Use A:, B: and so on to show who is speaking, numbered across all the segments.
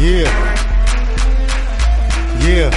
A: Yeah. Yeah.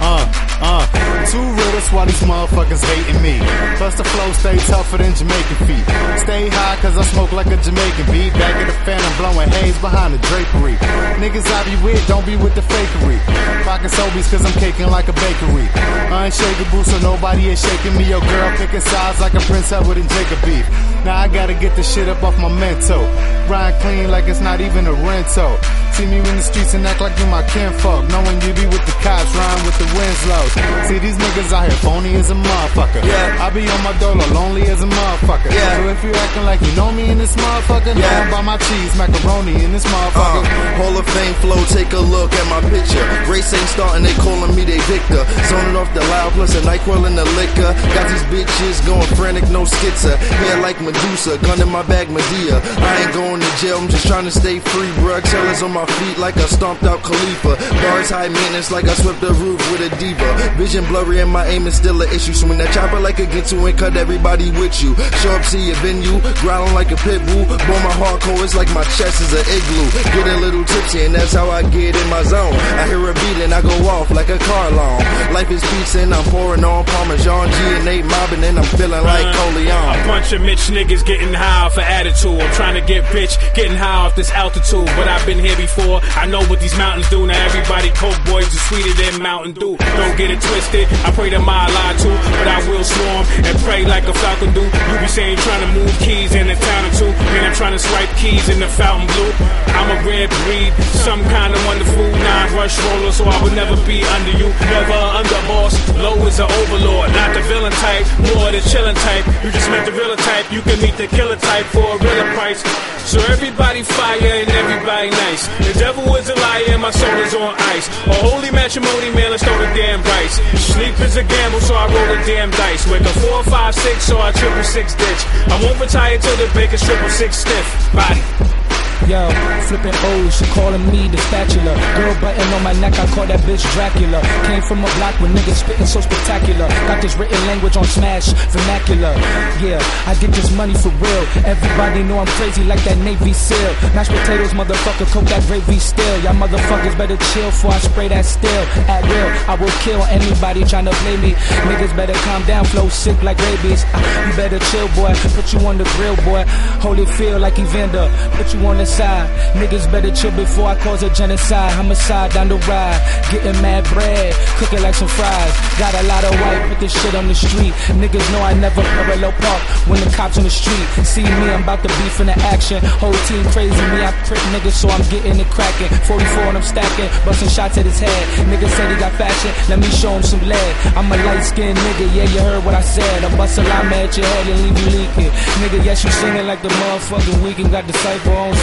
A: Uh, uh. Real, that's why these motherfuckers hating me. Plus the flow stay tougher than Jamaican feet. Stay high cause I smoke like a Jamaican beat. Back at the phantom blowing haze behind the drapery. Niggas I be with, don't be with the fakery. Rockin' Sobeys cause I'm caking like a bakery. Unshakable so nobody is shaking me. Your girl picking sides like a Prince Edward and Jacob beef. Now I gotta get the shit up off my mental. Ride clean like it's not even a rental. See me in the streets and act like you my kinfolk. Knowing you be with the cops, rhyme with the Winslows. See these niggas out here phony as a motherfucker.
B: Yeah.
A: I be on my dollar, lonely as a motherfucker.
B: Yeah.
A: So if you acting like you know me in this motherfucker,
B: Yeah.
A: know by my cheese, macaroni in this
B: Uh,
A: motherfucker.
B: Hall of Fame flow, take a look at my picture. Race ain't starting, they calling me they Victor. Zoning off the loud, plus a NyQuil and the liquor. Got these bitches going frantic, no skitzer. Hair like Medusa, gun in my bag, Medea. I ain't going to jail, I'm just trying to stay free, bruh. Tellers on my feet like I stomped out Khalifa. Bars high maintenance like I swept the roof with a diva. Vision blurry and my aim is still an issue. Swing that chopper like a get to and cut everybody with you. Show up, see your venue, growling like a pit bull. Boy, my hardcore is like my chest is an igloo. Get a little tipsy and that's how I get in my zone. I hear a beat and I go off like a car alarm. Life is pizza and I'm pouring on Parmesan. G and A mobbing and I'm feeling like Corleone.
C: Bunch of Mitch niggas getting high of attitude. I'm trying to get rich, getting high off this altitude. But I've been here before. I know what these mountains do. Now everybody coke boys are sweeter than Mountain Dew. Don't get it twisted. I pray to my Allah too, but I will swarm and pray like a falcon do. You be saying trying to move keys in a town or two, and I'm trying to swipe keys in the Fontainebleau. I'm a rare breed, some kind of wonderful non-rush roller, so I would never be under you. Never under boss. Low is an overlord, not the villain type, more the chillin' type. You just met the type. You can meet the killer type for a realer price. So everybody fire and everybody nice. The devil is a liar and my soul is on ice. A holy matrimony, man, let's throw the damn dice. Sleep is a gamble, so I roll the damn dice. With a four, five, six, so I triple six ditch. I won't retire till the baker's triple six stiff. Body.
D: Yo, flipping O's, she calling me the spatula. Girl button on my neck, I call that bitch Dracula. Came from a block with niggas spitting so spectacular. Got this written language on Smash vernacular. Yeah, I get this money for real. Everybody know I'm crazy like that Navy SEAL. Mashed potatoes, motherfucker, cook that gravy still. Y'all motherfuckers better chill before I spray that still. At will, I will kill anybody tryna play me. Niggas better calm down, flow sick like rabies. Ah, you better chill, boy. Put you on the grill, boy. Holyfield like Evander. Put you on the Niggas better chill before I cause a genocide. Homicide down the ride. Getting mad bread. Cooking like some fries. Got a lot of white, put this shit on the street. Niggas know I never parallel park when the cops on the street. See me, I'm about to beef in the action. Whole team crazy, me, I prick niggas, so I'm getting it cracking. 44 and I'm stacking, busting shots at his head. Niggas said he got fashion, let me show him some lead. I'm a light skinned nigga, yeah, you heard what I said. I bust a llama at your head and leave you leaking. Nigga, yes, you singing like the motherfucking Weeknd. Got the cipher on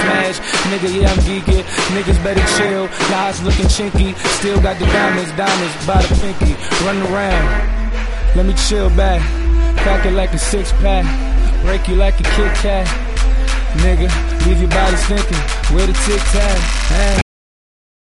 D: Nigga, yeah, I'm geeking. Niggas better chill. Guys looking chinky. Still got the diamonds, diamonds by the pinky. Run around. Let me chill back. Pack it like a six pack. Break you like a Kit Kat. Nigga, leave your body stinking. Where the tic tac? Hey.